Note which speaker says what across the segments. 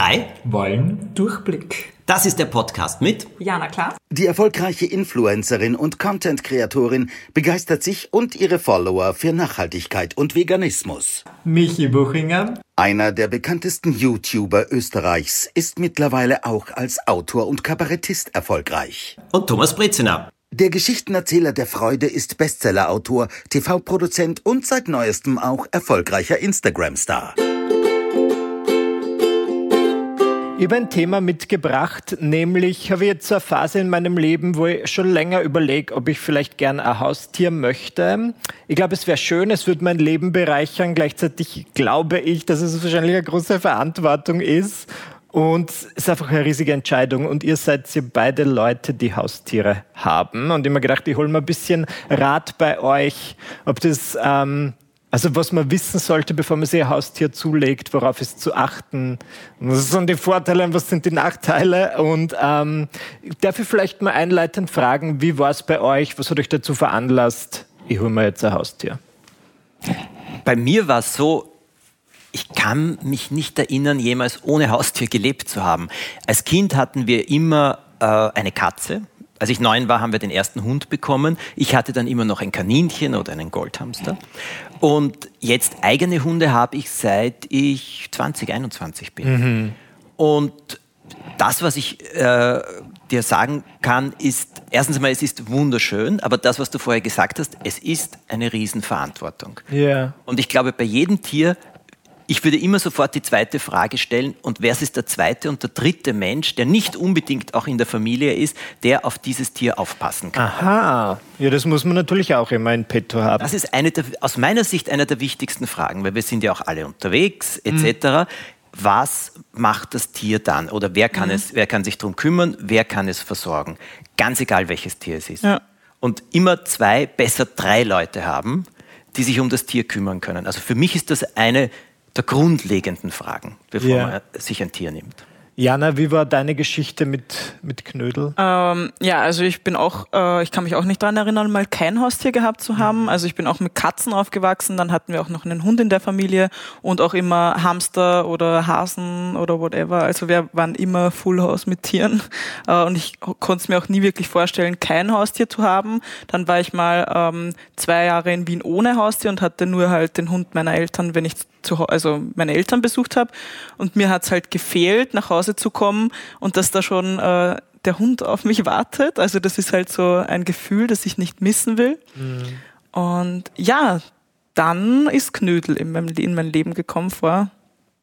Speaker 1: drei
Speaker 2: wollen Durchblick.
Speaker 1: Das ist der Podcast mit
Speaker 3: Jana Klaas.
Speaker 4: Die erfolgreiche Influencerin und Content-Kreatorin begeistert sich und ihre Follower für Nachhaltigkeit und Veganismus.
Speaker 2: Michi Buchinger.
Speaker 4: Einer der bekanntesten YouTuber Österreichs ist mittlerweile auch als Autor und Kabarettist erfolgreich.
Speaker 1: Und Thomas Brezina.
Speaker 4: Der Geschichtenerzähler der Freude ist Bestsellerautor, TV-Produzent und seit neuestem auch erfolgreicher Instagram-Star.
Speaker 2: Ich habe ein Thema mitgebracht, nämlich habe ich jetzt eine Phase in meinem Leben, wo ich schon länger überlege, ob ich vielleicht gern ein Haustier möchte. Ich glaube, es wäre schön, es würde mein Leben bereichern. Gleichzeitig glaube ich, dass es wahrscheinlich eine große Verantwortung ist. Und es ist einfach eine riesige Entscheidung. Und ihr seid ja beide Leute, die Haustiere haben. Und ich habe mir gedacht, ich hole mal ein bisschen Rat bei euch, ob das ähm, also was man wissen sollte, bevor man sich ein Haustier zulegt, worauf ist zu achten. Was sind die Vorteile und was sind die Nachteile? Und ähm, darf ich vielleicht mal einleitend fragen, wie war es bei euch? Was hat euch dazu veranlasst? Ich hole mir jetzt ein Haustier.
Speaker 1: Bei mir war es so, ich kann mich nicht erinnern, jemals ohne Haustier gelebt zu haben. Als Kind hatten wir immer äh, eine Katze, als ich neun war, haben wir den ersten Hund bekommen. Ich hatte dann immer noch ein Kaninchen oder einen Goldhamster. Und jetzt eigene Hunde habe ich seit ich 2021 bin. Mhm. Und das, was ich äh, dir sagen kann, ist, erstens einmal, es ist wunderschön, aber das, was du vorher gesagt hast, es ist eine Riesenverantwortung.
Speaker 2: Yeah.
Speaker 1: Und ich glaube, bei jedem Tier ich würde immer sofort die zweite Frage stellen, und wer ist der zweite und der dritte Mensch, der nicht unbedingt auch in der Familie ist, der auf dieses Tier aufpassen kann?
Speaker 2: Aha, ja, das muss man natürlich auch immer in petto haben.
Speaker 1: Das ist eine der, aus meiner Sicht eine der wichtigsten Fragen, weil wir sind ja auch alle unterwegs, etc. Mhm. Was macht das Tier dann? Oder wer kann, mhm. es, wer kann sich darum kümmern? Wer kann es versorgen? Ganz egal, welches Tier es ist. Ja. Und immer zwei, besser drei Leute haben, die sich um das Tier kümmern können. Also für mich ist das eine der grundlegenden Fragen, bevor yeah. man sich ein Tier nimmt.
Speaker 2: Jana, wie war deine Geschichte mit, mit Knödel?
Speaker 3: Ähm, ja, also ich bin auch, äh, ich kann mich auch nicht daran erinnern, mal kein Haustier gehabt zu haben. Also ich bin auch mit Katzen aufgewachsen, dann hatten wir auch noch einen Hund in der Familie und auch immer Hamster oder Hasen oder whatever. Also wir waren immer Full House mit Tieren äh, und ich konnte es mir auch nie wirklich vorstellen, kein Haustier zu haben. Dann war ich mal ähm, zwei Jahre in Wien ohne Haustier und hatte nur halt den Hund meiner Eltern, wenn ich zu, also meine Eltern besucht habe. Und mir hat es halt gefehlt, nach Hause zu kommen und dass da schon äh, der Hund auf mich wartet. Also das ist halt so ein Gefühl, das ich nicht missen will. Mhm. Und ja, dann ist Knödel in mein, in mein Leben gekommen vor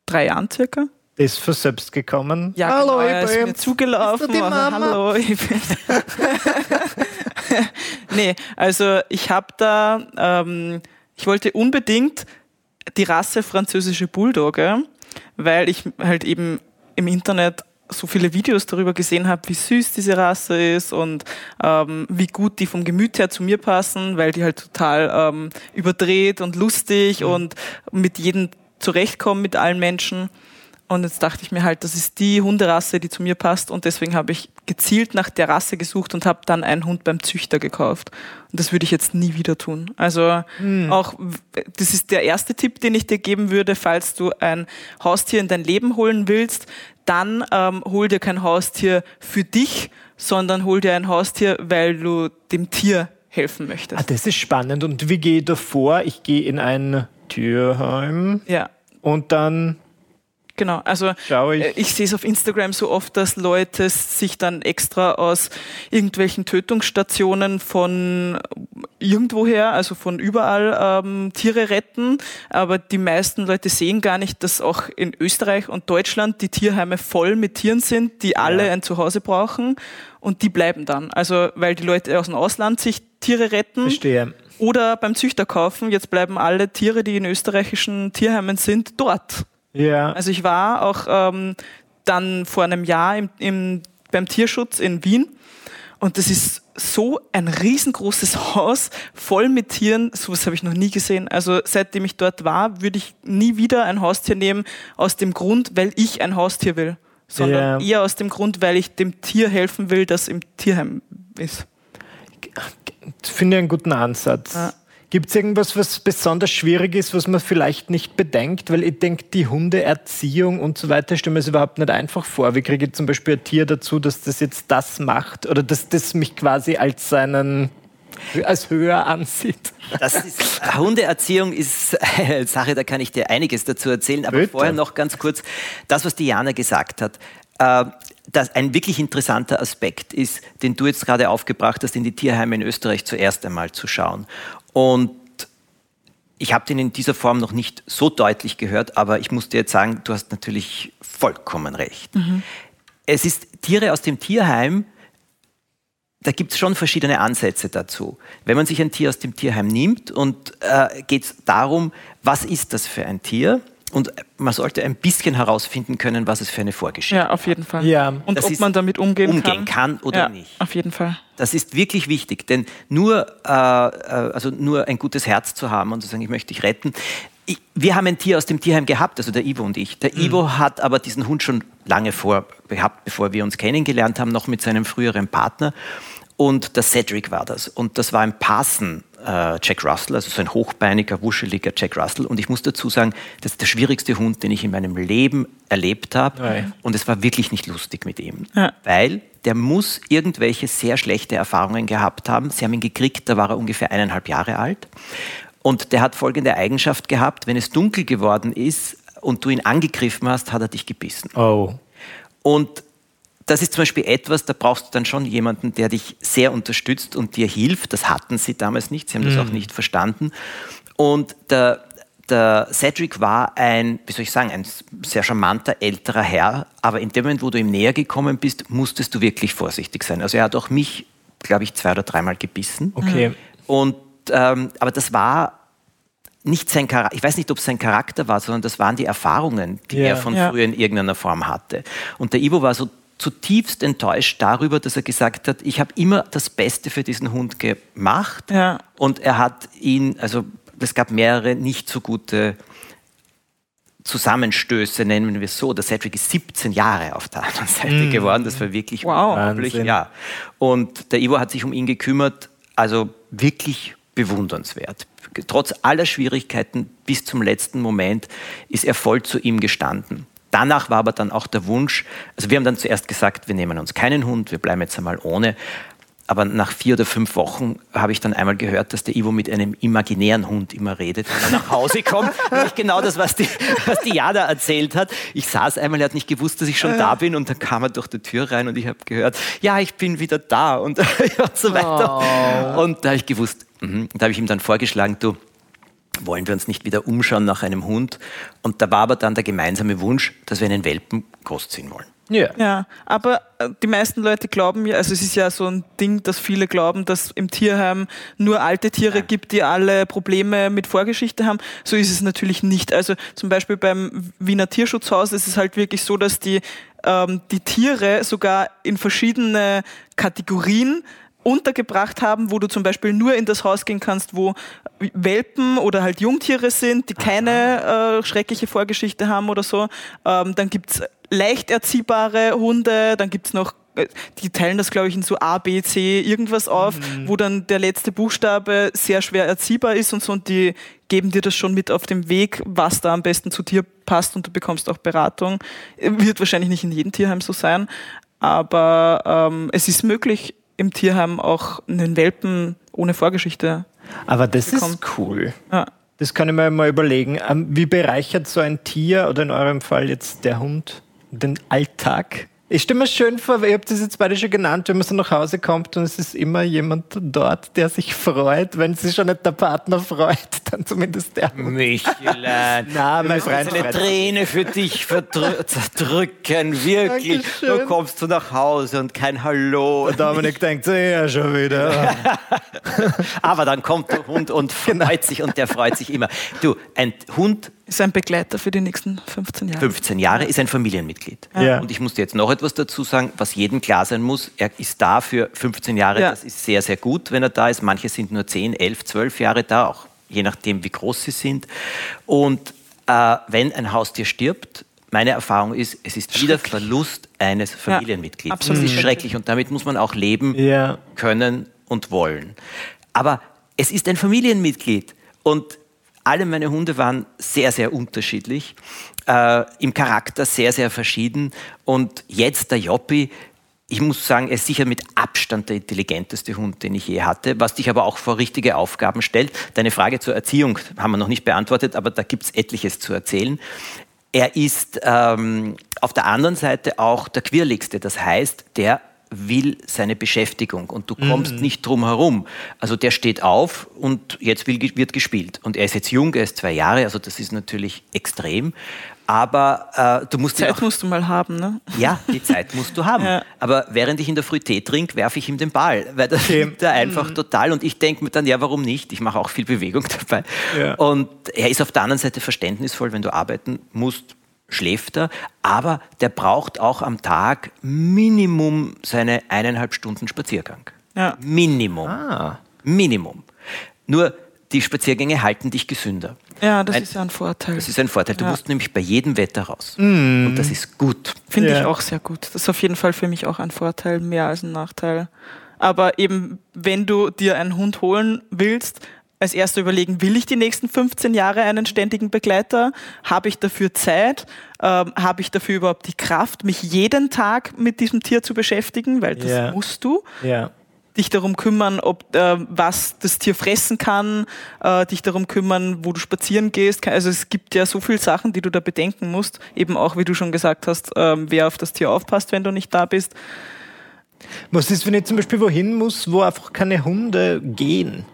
Speaker 3: drei Jahren circa.
Speaker 2: Ist für selbst gekommen.
Speaker 3: Ja, hallo, genau, er ist mir zugelaufen. Ist hallo, ich bin. nee, also ich habe da, ähm, ich wollte unbedingt die Rasse französische Bulldogge, weil ich halt eben im Internet so viele Videos darüber gesehen habe, wie süß diese Rasse ist und ähm, wie gut die vom Gemüt her zu mir passen, weil die halt total ähm, überdreht und lustig mhm. und mit jedem zurechtkommen, mit allen Menschen. Und jetzt dachte ich mir halt, das ist die Hunderasse, die zu mir passt. Und deswegen habe ich gezielt nach der Rasse gesucht und habe dann einen Hund beim Züchter gekauft. Und das würde ich jetzt nie wieder tun. Also hm. auch, das ist der erste Tipp, den ich dir geben würde, falls du ein Haustier in dein Leben holen willst, dann ähm, hol dir kein Haustier für dich, sondern hol dir ein Haustier, weil du dem Tier helfen möchtest.
Speaker 2: Ah, das ist spannend. Und wie gehe ich da vor? Ich gehe in ein Tierheim.
Speaker 3: Ja.
Speaker 2: Und dann
Speaker 3: Genau, also ich, äh, ich sehe es auf Instagram so oft, dass Leute sich dann extra aus irgendwelchen Tötungsstationen von irgendwoher, also von überall ähm, Tiere retten. Aber die meisten Leute sehen gar nicht, dass auch in Österreich und Deutschland die Tierheime voll mit Tieren sind, die alle ja. ein Zuhause brauchen und die bleiben dann. Also weil die Leute aus dem Ausland sich Tiere retten.
Speaker 2: Verstehe.
Speaker 3: Oder beim Züchter kaufen. Jetzt bleiben alle Tiere, die in österreichischen Tierheimen sind, dort.
Speaker 2: Ja.
Speaker 3: Also ich war auch ähm, dann vor einem Jahr im, im, beim Tierschutz in Wien und das ist so ein riesengroßes Haus voll mit Tieren. Sowas habe ich noch nie gesehen. Also seitdem ich dort war, würde ich nie wieder ein Haustier nehmen aus dem Grund, weil ich ein Haustier will, sondern ja. eher aus dem Grund, weil ich dem Tier helfen will, das im Tierheim ist.
Speaker 2: Finde ich einen guten Ansatz. Ja. Gibt es irgendwas, was besonders schwierig ist, was man vielleicht nicht bedenkt? Weil ich denke, die Hundeerziehung und so weiter stelle mir es überhaupt nicht einfach vor. Wie kriege ich zum Beispiel ein Tier dazu, dass das jetzt das macht oder dass das mich quasi als seinen als höher ansieht.
Speaker 1: Das ist, Hundeerziehung ist eine Sache, da kann ich dir einiges dazu erzählen. Aber Bitte. vorher noch ganz kurz das, was Diana gesagt hat. Äh, das ein wirklich interessanter Aspekt ist, den du jetzt gerade aufgebracht hast, in die Tierheime in Österreich zuerst einmal zu schauen. Und ich habe den in dieser Form noch nicht so deutlich gehört, aber ich muss dir jetzt sagen, du hast natürlich vollkommen recht. Mhm. Es ist Tiere aus dem Tierheim, da gibt es schon verschiedene Ansätze dazu. Wenn man sich ein Tier aus dem Tierheim nimmt und äh, geht es darum, was ist das für ein Tier? Und man sollte ein bisschen herausfinden können, was es für eine Vorgeschichte
Speaker 3: Ja, auf jeden Fall.
Speaker 2: Ja.
Speaker 3: Und das ob man damit umgehen,
Speaker 1: umgehen kann.
Speaker 3: kann
Speaker 1: oder
Speaker 3: ja,
Speaker 1: nicht.
Speaker 3: Auf jeden Fall.
Speaker 1: Das ist wirklich wichtig, denn nur, äh, äh, also nur ein gutes Herz zu haben und zu sagen, ich möchte dich retten. Ich, wir haben ein Tier aus dem Tierheim gehabt, also der Ivo und ich. Der mhm. Ivo hat aber diesen Hund schon lange vor gehabt, bevor wir uns kennengelernt haben, noch mit seinem früheren Partner. Und der Cedric war das. Und das war ein Passen äh, Jack Russell, also so ein hochbeiniger, wuscheliger Jack Russell. Und ich muss dazu sagen, das ist der schwierigste Hund, den ich in meinem Leben erlebt habe. Und es war wirklich nicht lustig mit ihm, ja. weil der muss irgendwelche sehr schlechte Erfahrungen gehabt haben. Sie haben ihn gekriegt, da war er ungefähr eineinhalb Jahre alt. Und der hat folgende Eigenschaft gehabt, wenn es dunkel geworden ist und du ihn angegriffen hast, hat er dich gebissen.
Speaker 2: Oh.
Speaker 1: Und das ist zum Beispiel etwas, da brauchst du dann schon jemanden, der dich sehr unterstützt und dir hilft. Das hatten sie damals nicht, sie haben mhm. das auch nicht verstanden. Und der, der Cedric war ein, wie soll ich sagen, ein sehr charmanter älterer Herr, aber in dem Moment, wo du ihm näher gekommen bist, musstest du wirklich vorsichtig sein. Also er hat auch mich, glaube ich, zwei oder dreimal gebissen.
Speaker 2: Okay.
Speaker 1: Und, ähm, aber das war nicht sein Charakter, ich weiß nicht, ob es sein Charakter war, sondern das waren die Erfahrungen, die yeah. er von ja. früher in irgendeiner Form hatte. Und der Ivo war so zutiefst enttäuscht darüber, dass er gesagt hat, ich habe immer das Beste für diesen Hund gemacht ja. und er hat ihn, also es gab mehrere nicht so gute Zusammenstöße, nennen wir es so. Der Cedric ist 17 Jahre auf der anderen Seite mm. geworden, das war wirklich
Speaker 3: wow.
Speaker 1: unglaublich. Ja. Und der Ivo hat sich um ihn gekümmert, also wirklich bewundernswert. Trotz aller Schwierigkeiten bis zum letzten Moment ist er voll zu ihm gestanden. Danach war aber dann auch der Wunsch, also wir haben dann zuerst gesagt, wir nehmen uns keinen Hund, wir bleiben jetzt einmal ohne. Aber nach vier oder fünf Wochen habe ich dann einmal gehört, dass der Ivo mit einem imaginären Hund immer redet, wenn er nach Hause kommt. Nicht genau das, was die, was die Jana erzählt hat. Ich saß einmal, er hat nicht gewusst, dass ich schon da bin und dann kam er durch die Tür rein und ich habe gehört, ja, ich bin wieder da und, und so weiter. Oh. Und da habe ich gewusst, mh. da habe ich ihm dann vorgeschlagen, du, wollen wir uns nicht wieder umschauen nach einem Hund. Und da war aber dann der gemeinsame Wunsch, dass wir einen Welpen großziehen wollen.
Speaker 3: Ja. ja, aber äh, die meisten Leute glauben ja, also es ist ja so ein Ding, dass viele glauben, dass im Tierheim nur alte Tiere gibt, die alle Probleme mit Vorgeschichte haben. So ist es natürlich nicht. Also zum Beispiel beim Wiener Tierschutzhaus ist es halt wirklich so, dass die, ähm, die Tiere sogar in verschiedene Kategorien untergebracht haben, wo du zum Beispiel nur in das Haus gehen kannst, wo Welpen oder halt Jungtiere sind, die keine äh, schreckliche Vorgeschichte haben oder so. Ähm, dann gibt's leicht erziehbare Hunde, dann gibt's noch äh, die teilen das, glaube ich, in so A, B, C irgendwas auf, mhm. wo dann der letzte Buchstabe sehr schwer erziehbar ist und so und die geben dir das schon mit auf dem Weg, was da am besten zu dir passt und du bekommst auch Beratung. Wird wahrscheinlich nicht in jedem Tierheim so sein, aber ähm, es ist möglich, im Tierheim auch einen Welpen ohne Vorgeschichte.
Speaker 2: Aber das bekommt. ist cool. Ja. Das kann ich mir mal überlegen. Ähm, wie bereichert so ein Tier oder in eurem Fall jetzt der Hund den Alltag? Ich stelle mir schön vor, ihr habt das jetzt beide schon genannt, wenn man so nach Hause kommt und es ist immer jemand dort, der sich freut. Wenn sich schon nicht der Partner freut, dann zumindest der.
Speaker 1: Michelein,
Speaker 2: Na, mein
Speaker 1: Freund, eine Träne für dich zerdrücken, wirklich.
Speaker 2: Dankeschön.
Speaker 1: Du kommst du nach Hause und kein Hallo.
Speaker 2: Und Dominik denkt ja, schon wieder.
Speaker 1: Aber dann kommt der Hund und freut genau. sich und der freut sich immer. Du, ein Hund
Speaker 3: ist ein Begleiter für die nächsten 15 Jahre.
Speaker 1: 15 Jahre ist ein Familienmitglied.
Speaker 2: Ja.
Speaker 1: Und ich muss dir jetzt noch etwas dazu sagen, was jedem klar sein muss. Er ist da für 15 Jahre. Ja. Das ist sehr, sehr gut, wenn er da ist. Manche sind nur 10, 11, 12 Jahre da, auch je nachdem, wie groß sie sind. Und äh, wenn ein Haustier stirbt, meine Erfahrung ist, es ist wieder Verlust eines Familienmitglieds. Ja,
Speaker 3: absolut.
Speaker 1: Das ist schrecklich und damit muss man auch leben
Speaker 2: ja.
Speaker 1: können und wollen. Aber es ist ein Familienmitglied und alle meine Hunde waren sehr, sehr unterschiedlich, äh, im Charakter sehr, sehr verschieden. Und jetzt der Joppi, ich muss sagen, er ist sicher mit Abstand der intelligenteste Hund, den ich je hatte, was dich aber auch vor richtige Aufgaben stellt. Deine Frage zur Erziehung haben wir noch nicht beantwortet, aber da gibt es etliches zu erzählen. Er ist ähm, auf der anderen Seite auch der quirligste. Das heißt, der will seine Beschäftigung und du kommst mhm. nicht drum herum. Also der steht auf und jetzt will, wird gespielt. Und er ist jetzt jung, er ist zwei Jahre, also das ist natürlich extrem. Aber äh, du musst
Speaker 3: Zeit auch, musst du mal haben, ne?
Speaker 1: Ja, die Zeit musst du haben. Ja. Aber während ich in der Früh Tee trinke, werfe ich ihm den Ball, weil das okay. er einfach mhm. total. Und ich denke mir dann, ja, warum nicht? Ich mache auch viel Bewegung dabei. Ja. Und er ist auf der anderen Seite verständnisvoll, wenn du arbeiten musst, schläft er, aber der braucht auch am Tag Minimum seine eineinhalb Stunden Spaziergang. Ja. Minimum. Ah. Minimum. Nur die Spaziergänge halten dich gesünder.
Speaker 3: Ja, das ein, ist ja ein Vorteil.
Speaker 1: Das ist ein Vorteil. Du ja. musst nämlich bei jedem Wetter raus. Mm. Und das ist gut.
Speaker 3: Finde ja. ich auch sehr gut. Das ist auf jeden Fall für mich auch ein Vorteil, mehr als ein Nachteil. Aber eben, wenn du dir einen Hund holen willst, als erster überlegen, will ich die nächsten 15 Jahre einen ständigen Begleiter? Habe ich dafür Zeit? Ähm, Habe ich dafür überhaupt die Kraft, mich jeden Tag mit diesem Tier zu beschäftigen? Weil das yeah. musst du. Yeah. Dich darum kümmern, ob äh, was das Tier fressen kann, äh, dich darum kümmern, wo du spazieren gehst. Also es gibt ja so viele Sachen, die du da bedenken musst. Eben auch, wie du schon gesagt hast, äh, wer auf das Tier aufpasst, wenn du nicht da bist.
Speaker 2: Was ist, wenn ich zum Beispiel wohin muss, wo einfach keine Hunde gehen?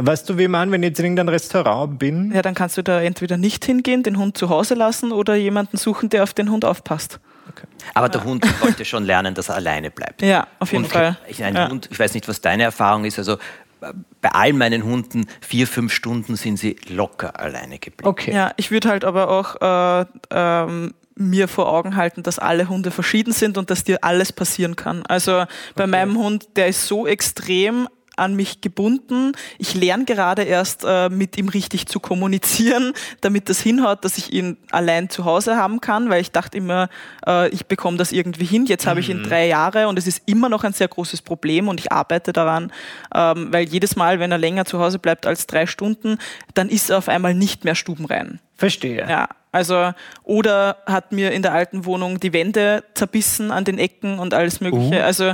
Speaker 2: Weißt du, wie man, wenn ich jetzt in irgendeinem Restaurant bin?
Speaker 3: Ja, dann kannst du da entweder nicht hingehen, den Hund zu Hause lassen oder jemanden suchen, der auf den Hund aufpasst.
Speaker 1: Okay. Aber der ja. Hund sollte schon lernen, dass er alleine bleibt.
Speaker 3: Ja, auf jeden
Speaker 1: und
Speaker 3: Fall.
Speaker 1: Ich, ja. Hund, ich weiß nicht, was deine Erfahrung ist. Also bei all meinen Hunden vier, fünf Stunden sind sie locker alleine geblieben.
Speaker 3: Okay. Ja, ich würde halt aber auch äh, ähm, mir vor Augen halten, dass alle Hunde verschieden sind und dass dir alles passieren kann. Also bei okay. meinem Hund, der ist so extrem an mich gebunden. Ich lerne gerade erst äh, mit ihm richtig zu kommunizieren, damit das hinhaut, dass ich ihn allein zu Hause haben kann, weil ich dachte immer, äh, ich bekomme das irgendwie hin. Jetzt habe ich ihn mhm. drei Jahre und es ist immer noch ein sehr großes Problem und ich arbeite daran, ähm, weil jedes Mal, wenn er länger zu Hause bleibt als drei Stunden, dann ist er auf einmal nicht mehr stubenrein.
Speaker 2: Verstehe.
Speaker 3: Ja, also, oder hat mir in der alten Wohnung die Wände zerbissen an den Ecken und alles Mögliche. Uh. Also,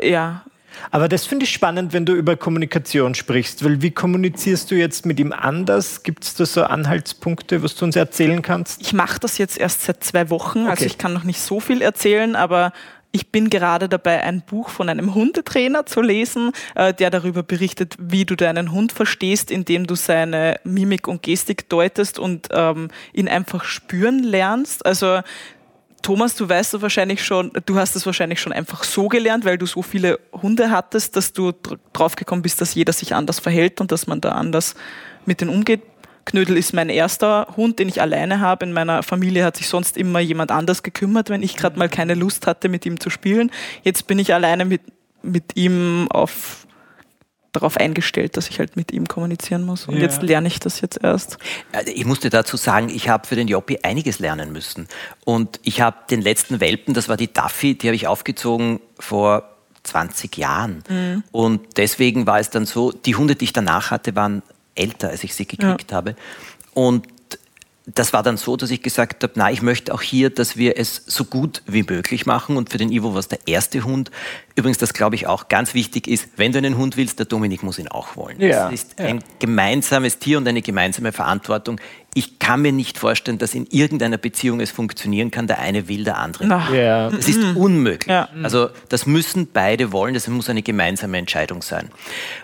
Speaker 3: äh, ja,
Speaker 2: aber das finde ich spannend, wenn du über Kommunikation sprichst, weil wie kommunizierst du jetzt mit ihm anders? Gibt es da so Anhaltspunkte, was du uns erzählen kannst?
Speaker 3: Ich mache das jetzt erst seit zwei Wochen, also okay. also ich kann noch nicht so viel erzählen, aber ich bin gerade dabei, ein Buch von einem Hundetrainer zu lesen, äh, der darüber berichtet, wie du deinen Hund verstehst, indem du seine Mimik und Gestik deutest und ähm, ihn einfach spüren lernst. Also Thomas, du weißt du wahrscheinlich schon, du hast es wahrscheinlich schon einfach so gelernt, weil du so viele Hunde hattest, dass du draufgekommen bist, dass jeder sich anders verhält und dass man da anders mit denen umgeht. Knödel ist mein erster Hund, den ich alleine habe. In meiner Familie hat sich sonst immer jemand anders gekümmert, wenn ich gerade mal keine Lust hatte, mit ihm zu spielen. Jetzt bin ich alleine mit, mit ihm auf darauf eingestellt, dass ich halt mit ihm kommunizieren muss. Und ja. jetzt lerne ich das jetzt erst.
Speaker 1: Ich musste dazu sagen, ich habe für den Joppi einiges lernen müssen. Und ich habe den letzten Welpen, das war die Duffy, die habe ich aufgezogen vor 20 Jahren. Mhm. Und deswegen war es dann so, die Hunde, die ich danach hatte, waren älter, als ich sie gekriegt ja. habe. Und das war dann so, dass ich gesagt habe, na, ich möchte auch hier, dass wir es so gut wie möglich machen. Und für den Ivo war es der erste Hund. Übrigens, das glaube ich auch ganz wichtig ist, wenn du einen Hund willst, der Dominik muss ihn auch wollen. Ja, das ist ja. ein gemeinsames Tier und eine gemeinsame Verantwortung ich kann mir nicht vorstellen, dass in irgendeiner Beziehung es funktionieren kann, der eine will, der andere. Ja. Das ist mhm. unmöglich. Ja. Also das müssen beide wollen, das muss eine gemeinsame Entscheidung sein.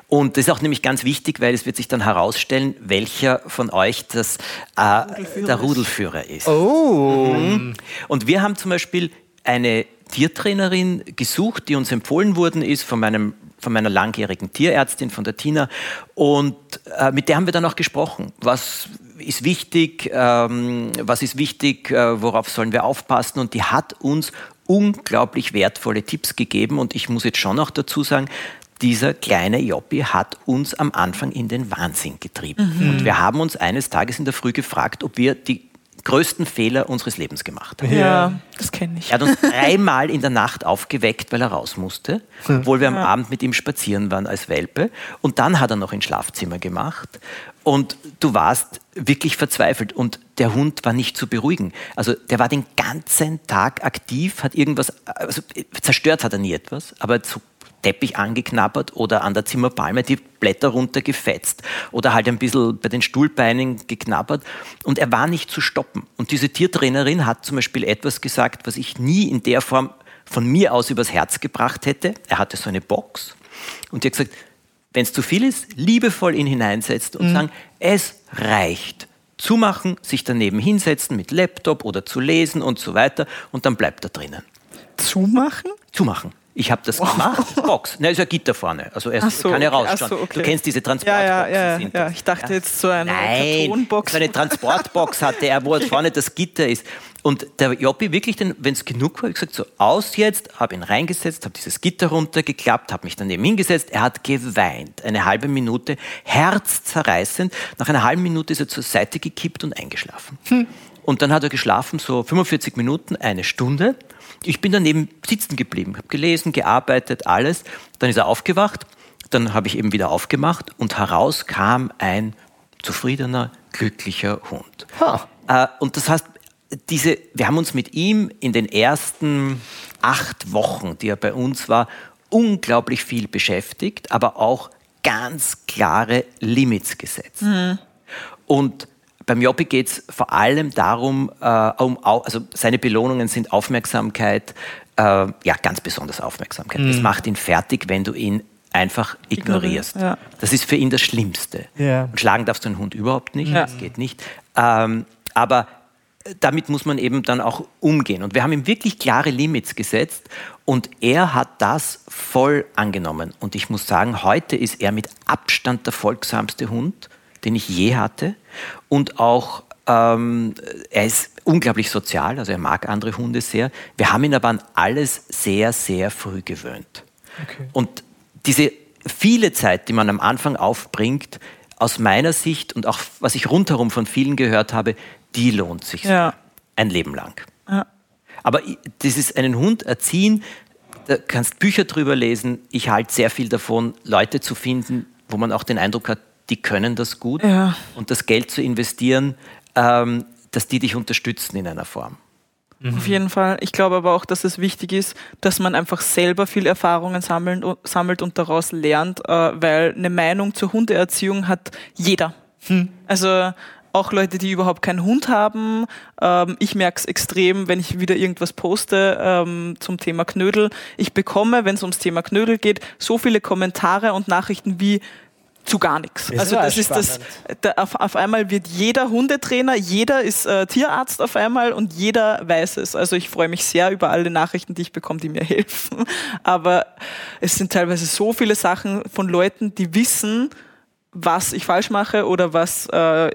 Speaker 1: Und das ist auch nämlich ganz wichtig, weil es wird sich dann herausstellen, welcher von euch das, äh, Rudelführer der Rudelführer ist. Oh. Mhm. Und wir haben zum Beispiel eine Tiertrainerin gesucht, die uns empfohlen worden ist von meinem von meiner langjährigen Tierärztin, von der Tina. Und äh, mit der haben wir dann auch gesprochen. Was ist wichtig, ähm, was ist wichtig, äh, worauf sollen wir aufpassen. Und die hat uns unglaublich wertvolle Tipps gegeben. Und ich muss jetzt schon noch dazu sagen, dieser kleine Joppi hat uns am Anfang in den Wahnsinn getrieben. Mhm. Und wir haben uns eines Tages in der Früh gefragt, ob wir die größten Fehler unseres Lebens gemacht hat.
Speaker 3: Ja, das kenne ich.
Speaker 1: Er hat uns dreimal in der Nacht aufgeweckt, weil er raus musste, obwohl wir am Abend mit ihm spazieren waren als Welpe. Und dann hat er noch ins Schlafzimmer gemacht. Und du warst wirklich verzweifelt und der Hund war nicht zu beruhigen. Also der war den ganzen Tag aktiv, hat irgendwas, also zerstört hat er nie etwas, aber so Teppich angeknabbert oder an der Zimmerpalme die Blätter runtergefetzt oder halt ein bisschen bei den Stuhlbeinen geknabbert und er war nicht zu stoppen. Und diese Tiertrainerin hat zum Beispiel etwas gesagt, was ich nie in der Form von mir aus übers Herz gebracht hätte. Er hatte so eine Box und die hat gesagt, wenn es zu viel ist, liebevoll ihn hineinsetzt und mhm. sagen, es reicht. Zumachen, sich daneben hinsetzen mit Laptop oder zu lesen und so weiter und dann bleibt er drinnen.
Speaker 3: Zumachen?
Speaker 1: Zumachen. Ich habe das gemacht. Box. Na, ist ja Gitter vorne. Also er so, kann ja rausschauen. So, okay. Du kennst diese Transportboxen.
Speaker 3: Ja, ja, ja, ja. Ich dachte jetzt so eine
Speaker 1: Nein, Kartonbox. So eine Transportbox hatte er, wo vorne das Gitter ist. Und der Joppi wirklich, wenn es genug war, ich gesagt so aus jetzt, habe ihn reingesetzt, habe dieses Gitter runtergeklappt, habe mich daneben hingesetzt. Er hat geweint, eine halbe Minute, herzzerreißend. Nach einer halben Minute ist er zur Seite gekippt und eingeschlafen. Hm. Und dann hat er geschlafen, so 45 Minuten, eine Stunde. Ich bin daneben sitzen geblieben, habe gelesen, gearbeitet, alles. Dann ist er aufgewacht, dann habe ich eben wieder aufgemacht und heraus kam ein zufriedener, glücklicher Hund. Huh. und das heißt, diese, wir haben uns mit ihm in den ersten acht Wochen, die er bei uns war, unglaublich viel beschäftigt, aber auch ganz klare Limits gesetzt. Mhm. Und beim Joppi geht es vor allem darum, äh, um, also seine Belohnungen sind Aufmerksamkeit, äh, ja, ganz besonders Aufmerksamkeit. Mhm. macht ihn fertig, wenn du ihn einfach ignorierst. Ja. Das ist für ihn das Schlimmste. Ja. Und schlagen darfst du einen Hund überhaupt nicht, ja. das geht nicht. Ähm, aber damit muss man eben dann auch umgehen. Und wir haben ihm wirklich klare Limits gesetzt und er hat das voll angenommen. Und ich muss sagen, heute ist er mit Abstand der folgsamste Hund den ich je hatte. Und auch, ähm, er ist unglaublich sozial, also er mag andere Hunde sehr. Wir haben ihn aber an alles sehr, sehr früh gewöhnt. Okay. Und diese viele Zeit, die man am Anfang aufbringt, aus meiner Sicht und auch was ich rundherum von vielen gehört habe, die lohnt sich ja. ein Leben lang. Ja. Aber dieses einen Hund erziehen, da kannst Bücher drüber lesen. Ich halte sehr viel davon, Leute zu finden, wo man auch den Eindruck hat, die können das gut ja. und das Geld zu investieren, ähm, dass die dich unterstützen in einer Form.
Speaker 3: Mhm. Auf jeden Fall. Ich glaube aber auch, dass es wichtig ist, dass man einfach selber viel Erfahrungen sammeln, sammelt und daraus lernt, äh, weil eine Meinung zur Hundeerziehung hat jeder. Hm. Also auch Leute, die überhaupt keinen Hund haben. Ähm, ich merke es extrem, wenn ich wieder irgendwas poste ähm, zum Thema Knödel. Ich bekomme, wenn es ums Thema Knödel geht, so viele Kommentare und Nachrichten wie zu gar nichts. Also das ist das, da auf, auf, einmal wird jeder Hundetrainer, jeder ist äh, Tierarzt auf einmal und jeder weiß es. Also ich freue mich sehr über alle Nachrichten, die ich bekomme, die mir helfen. Aber es sind teilweise so viele Sachen von Leuten, die wissen, was ich falsch mache oder was äh,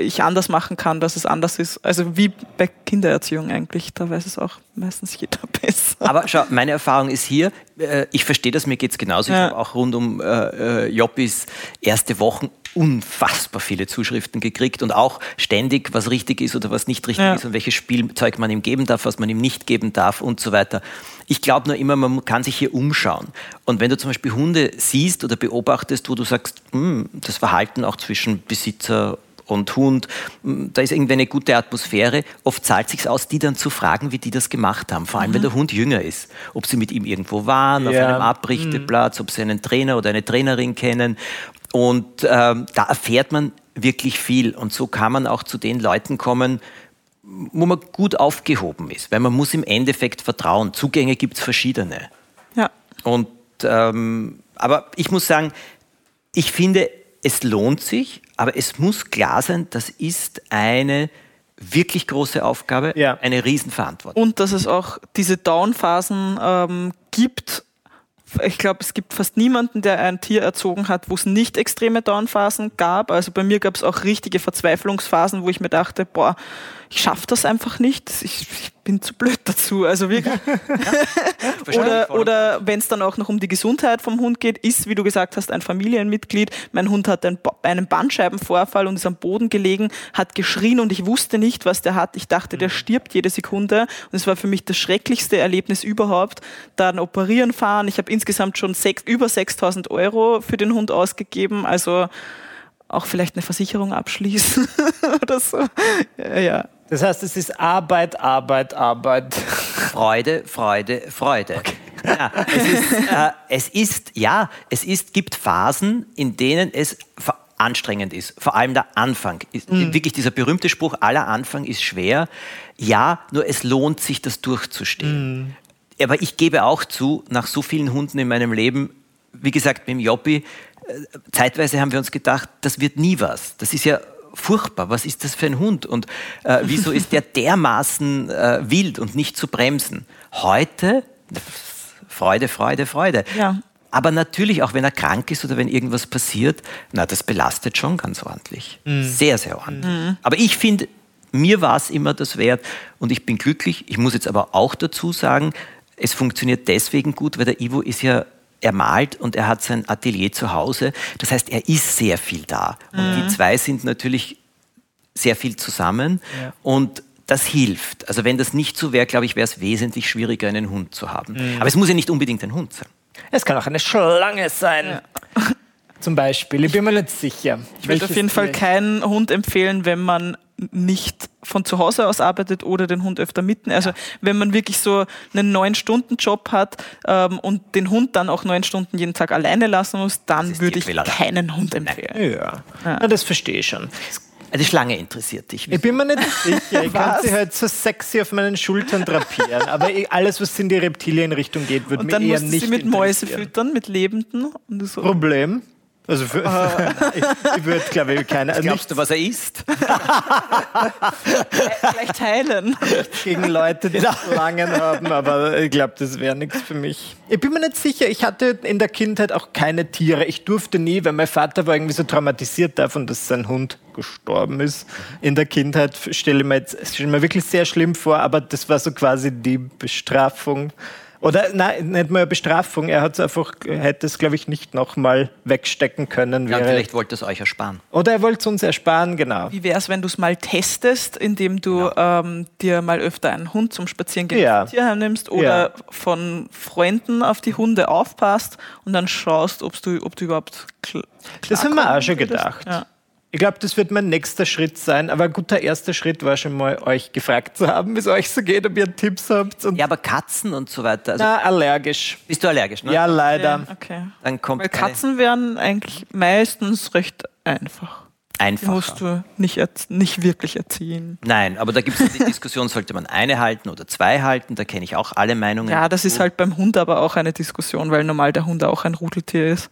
Speaker 3: ich anders machen kann, dass es anders ist. Also wie bei Kindererziehung eigentlich, da weiß es auch meistens jeder besser.
Speaker 1: Aber schau, meine Erfahrung ist hier, äh, ich verstehe das, mir geht es genauso. Ja. Ich habe auch rund um äh, äh, Joppis erste Wochen unfassbar viele Zuschriften gekriegt und auch ständig, was richtig ist oder was nicht richtig ja. ist und welches Spielzeug man ihm geben darf, was man ihm nicht geben darf und so weiter. Ich glaube nur immer, man kann sich hier umschauen. Und wenn du zum Beispiel Hunde siehst oder beobachtest, wo du sagst, hm, das Verhalten auch zwischen Besitzer und Hund, da ist irgendwie eine gute Atmosphäre. Oft zahlt sich aus, die dann zu fragen, wie die das gemacht haben. Vor allem, mhm. wenn der Hund jünger ist. Ob sie mit ihm irgendwo waren, ja. auf einem Abrichteplatz, mhm. ob sie einen Trainer oder eine Trainerin kennen. Und ähm, da erfährt man wirklich viel. Und so kann man auch zu den Leuten kommen, wo man gut aufgehoben ist. Weil man muss im Endeffekt vertrauen. Zugänge gibt es verschiedene. Ja. Und, ähm, aber ich muss sagen, ich finde, es lohnt sich, aber es muss klar sein, das ist eine wirklich große Aufgabe, ja. eine Riesenverantwortung.
Speaker 3: Und dass es auch diese Downphasen ähm, gibt, ich glaube, es gibt fast niemanden, der ein Tier erzogen hat, wo es nicht extreme Downphasen gab. Also bei mir gab es auch richtige Verzweiflungsphasen, wo ich mir dachte, boah, ich schaffe das einfach nicht. Ich, ich, bin zu blöd dazu. Also wirklich. Ja, oder oder wenn es dann auch noch um die Gesundheit vom Hund geht, ist, wie du gesagt hast, ein Familienmitglied. Mein Hund hat einen, einen Bandscheibenvorfall und ist am Boden gelegen, hat geschrien und ich wusste nicht, was der hat. Ich dachte, der mhm. stirbt jede Sekunde. Und es war für mich das schrecklichste Erlebnis überhaupt. Dann operieren fahren. Ich habe insgesamt schon sechs, über 6000 Euro für den Hund ausgegeben. Also auch vielleicht eine Versicherung abschließen oder so.
Speaker 2: Ja, ja. Das heißt, es ist Arbeit, Arbeit, Arbeit.
Speaker 1: Freude, Freude, Freude. Okay. Ja, es, ist, äh, es ist, ja, es ist, gibt Phasen, in denen es anstrengend ist. Vor allem der Anfang. Ist, mhm. Wirklich dieser berühmte Spruch, aller Anfang ist schwer. Ja, nur es lohnt sich, das durchzustehen. Mhm. Aber ich gebe auch zu, nach so vielen Hunden in meinem Leben, wie gesagt, mit dem Joppi, äh, zeitweise haben wir uns gedacht, das wird nie was. Das ist ja furchtbar, was ist das für ein Hund und äh, wieso ist der dermaßen äh, wild und nicht zu bremsen? Heute, Freude, Freude, Freude. Ja. Aber natürlich, auch wenn er krank ist oder wenn irgendwas passiert, na, das belastet schon ganz ordentlich. Mhm. Sehr, sehr ordentlich. Mhm. Aber ich finde, mir war es immer das wert und ich bin glücklich. Ich muss jetzt aber auch dazu sagen, es funktioniert deswegen gut, weil der Ivo ist ja er malt und er hat sein Atelier zu Hause. Das heißt, er ist sehr viel da. Und mhm. die zwei sind natürlich sehr viel zusammen. Ja. Und das hilft. Also wenn das nicht so wäre, glaube ich, wäre es wesentlich schwieriger, einen Hund zu haben. Mhm. Aber es muss ja nicht unbedingt ein Hund sein.
Speaker 2: Es kann auch eine Schlange sein. Ja. Zum Beispiel. Ich bin mir nicht sicher.
Speaker 3: Ich würde auf jeden Fall keinen Hund empfehlen, wenn man nicht von zu Hause aus arbeitet oder den Hund öfter mitten. Also ja. wenn man wirklich so einen neun Stunden Job hat ähm, und den Hund dann auch neun Stunden jeden Tag alleine lassen muss, dann würde ich keinen Hund empfehlen.
Speaker 2: Ja. ja. das verstehe ich schon.
Speaker 1: Die Schlange interessiert dich.
Speaker 2: Ich bin mir nicht sicher. Ich kann sie halt so sexy auf meinen Schultern drapieren. Aber alles, was in die Reptilienrichtung geht, würde mir eher nicht interessieren. Und dann musst du sie
Speaker 3: mit Mäuse füttern, mit Lebenden.
Speaker 2: So. Problem? Also für, uh. ich, ich würde, glaube ich, keine.
Speaker 1: Was glaubst du, was er isst?
Speaker 3: Vielleicht heilen.
Speaker 2: Gegen Leute, die Schlangen haben, aber ich glaube, das wäre nichts für mich. Ich bin mir nicht sicher. Ich hatte in der Kindheit auch keine Tiere. Ich durfte nie, weil mein Vater war irgendwie so traumatisiert davon, dass sein Hund gestorben ist. In der Kindheit stelle ich mir jetzt stelle mir wirklich sehr schlimm vor, aber das war so quasi die Bestrafung oder nein, nicht mal eine Bestrafung. Er hat einfach, hätte es, glaube ich, nicht nochmal wegstecken können.
Speaker 1: Ja, vielleicht wollte es euch ersparen.
Speaker 2: Oder er wollte es uns ersparen, genau.
Speaker 3: Wie wäre es, wenn du es mal testest, indem du ja. ähm, dir mal öfter einen Hund zum Spazierengehen ja. Tierheim nimmst oder ja. von Freunden auf die Hunde aufpasst und dann schaust, ob du, ob du überhaupt.
Speaker 2: Das haben wir auch schon gedacht. Ja. Ich glaube, das wird mein nächster Schritt sein. Aber ein guter erster Schritt war schon mal, euch gefragt zu haben, wie es euch so geht, ob ihr Tipps habt.
Speaker 1: ja, aber Katzen und so weiter.
Speaker 2: Also Na, allergisch.
Speaker 1: Bist du allergisch, ne?
Speaker 2: Ja, leider.
Speaker 3: Okay. okay. Dann kommt Weil Katzen wären eigentlich meistens recht einfach.
Speaker 1: Einfach.
Speaker 3: Musst du nicht, nicht wirklich erziehen.
Speaker 1: Nein, aber da gibt es die Diskussion, sollte man eine halten oder zwei halten? Da kenne ich auch alle Meinungen.
Speaker 3: Ja, das ist halt beim Hund aber auch eine Diskussion, weil normal der Hund auch ein Rudeltier ist.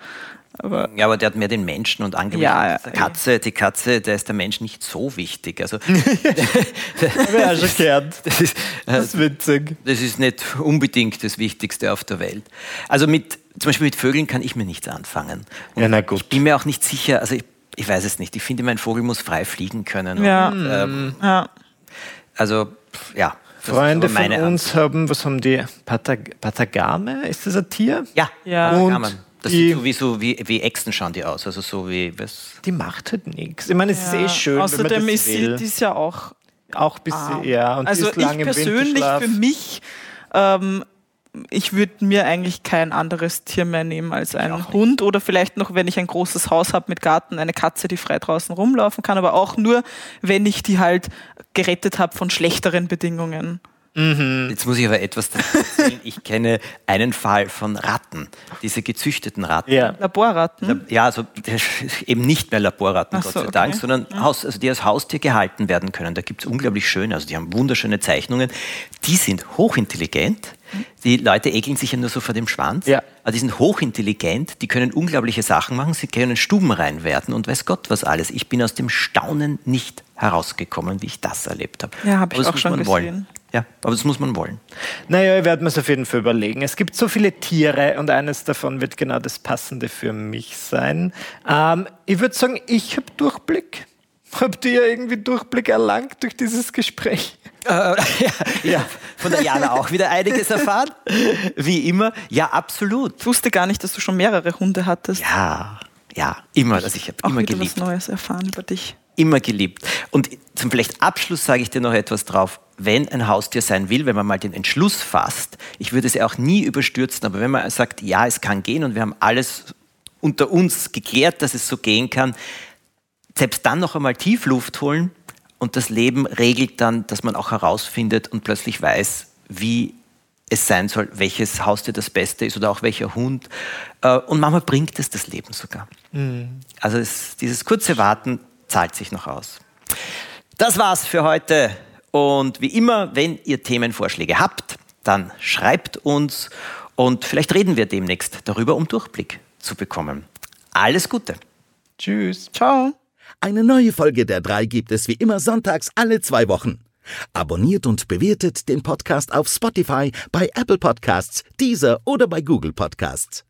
Speaker 1: Aber ja, aber der hat mehr den Menschen und angeblich ja, die Katze, die Katze, der ist der Mensch nicht so wichtig. Also, Habe
Speaker 2: ich auch schon gehört. Das ist, das ist witzig.
Speaker 1: Das ist nicht unbedingt das Wichtigste auf der Welt. Also mit, zum Beispiel mit Vögeln kann ich mir nichts anfangen. Und ja, na gut. Ich bin mir auch nicht sicher, also ich, ich weiß es nicht. Ich finde, mein Vogel muss frei fliegen können.
Speaker 3: Ja. Und, ähm, ja.
Speaker 1: Also, ja.
Speaker 2: Freunde von uns haben, was haben die? Patag Patagame? Ist das ein Tier?
Speaker 1: Ja,
Speaker 3: ja.
Speaker 1: Und das sieht so wie, so wie, wie Echsen schauen die aus. Also so wie was.
Speaker 2: Die macht halt nichts. Ich meine, es ja. ist eh schön.
Speaker 3: Außerdem
Speaker 2: wenn man
Speaker 3: das ist
Speaker 2: will.
Speaker 3: sie ist ja auch.
Speaker 2: Auch ein bisschen, ah. ja.
Speaker 3: Und also ich persönlich für mich, ähm, ich würde mir eigentlich kein anderes Tier mehr nehmen als einen Hund oder vielleicht noch, wenn ich ein großes Haus habe mit Garten, eine Katze, die frei draußen rumlaufen kann, aber auch nur, wenn ich die halt gerettet habe von schlechteren Bedingungen.
Speaker 1: Mhm. Jetzt muss ich aber etwas dazu erzählen. Ich kenne einen Fall von Ratten, diese gezüchteten Ratten.
Speaker 3: Ja. Laborratten?
Speaker 1: Ja, also eben nicht mehr Laborratten, so, Gott sei okay. Dank, sondern ja. Haus, also die als Haustier gehalten werden können. Da gibt es unglaublich schöne, also die haben wunderschöne Zeichnungen. Die sind hochintelligent. Die Leute ekeln sich ja nur so vor dem Schwanz. Ja. Aber die sind hochintelligent, die können unglaubliche Sachen machen, sie können Stuben reinwerten und weiß Gott was alles. Ich bin aus dem Staunen nicht herausgekommen, wie ich das erlebt habe.
Speaker 3: Ja, habe ich auch schon gesehen. Wollen.
Speaker 1: Ja, aber das muss man wollen.
Speaker 2: Naja, ich werde mir es auf jeden Fall überlegen. Es gibt so viele Tiere und eines davon wird genau das Passende für mich sein. Ähm, ich würde sagen, ich habe Durchblick. Habt ihr irgendwie Durchblick erlangt durch dieses Gespräch?
Speaker 1: Äh, ja, ja, von der Jana auch wieder einiges erfahren. Wie immer. Ja, absolut.
Speaker 3: Ich wusste gar nicht, dass du schon mehrere Hunde hattest.
Speaker 1: Ja, ja, immer. Also ich habe
Speaker 3: Auch
Speaker 1: immer geliebt.
Speaker 3: was Neues erfahren über dich.
Speaker 1: Immer geliebt. Und zum vielleicht Abschluss sage ich dir noch etwas drauf. Wenn ein Haustier sein will, wenn man mal den Entschluss fasst, ich würde es ja auch nie überstürzen, aber wenn man sagt, ja, es kann gehen und wir haben alles unter uns geklärt, dass es so gehen kann, selbst dann noch einmal Tiefluft holen und das Leben regelt dann, dass man auch herausfindet und plötzlich weiß, wie es sein soll, welches Haustier das Beste ist oder auch welcher Hund. Äh, Und manchmal bringt es das Leben sogar. Also es, dieses kurze Warten zahlt sich noch aus. Das war's für heute. Und wie immer, wenn ihr Themenvorschläge habt, dann schreibt uns und vielleicht reden wir demnächst darüber, um Durchblick zu bekommen. Alles Gute.
Speaker 2: Tschüss.
Speaker 3: Ciao.
Speaker 4: Eine neue Folge der drei gibt es wie immer sonntags alle zwei Wochen. Abonniert und bewertet den Podcast auf Spotify, bei Apple Podcasts, Deezer oder bei Google Podcasts.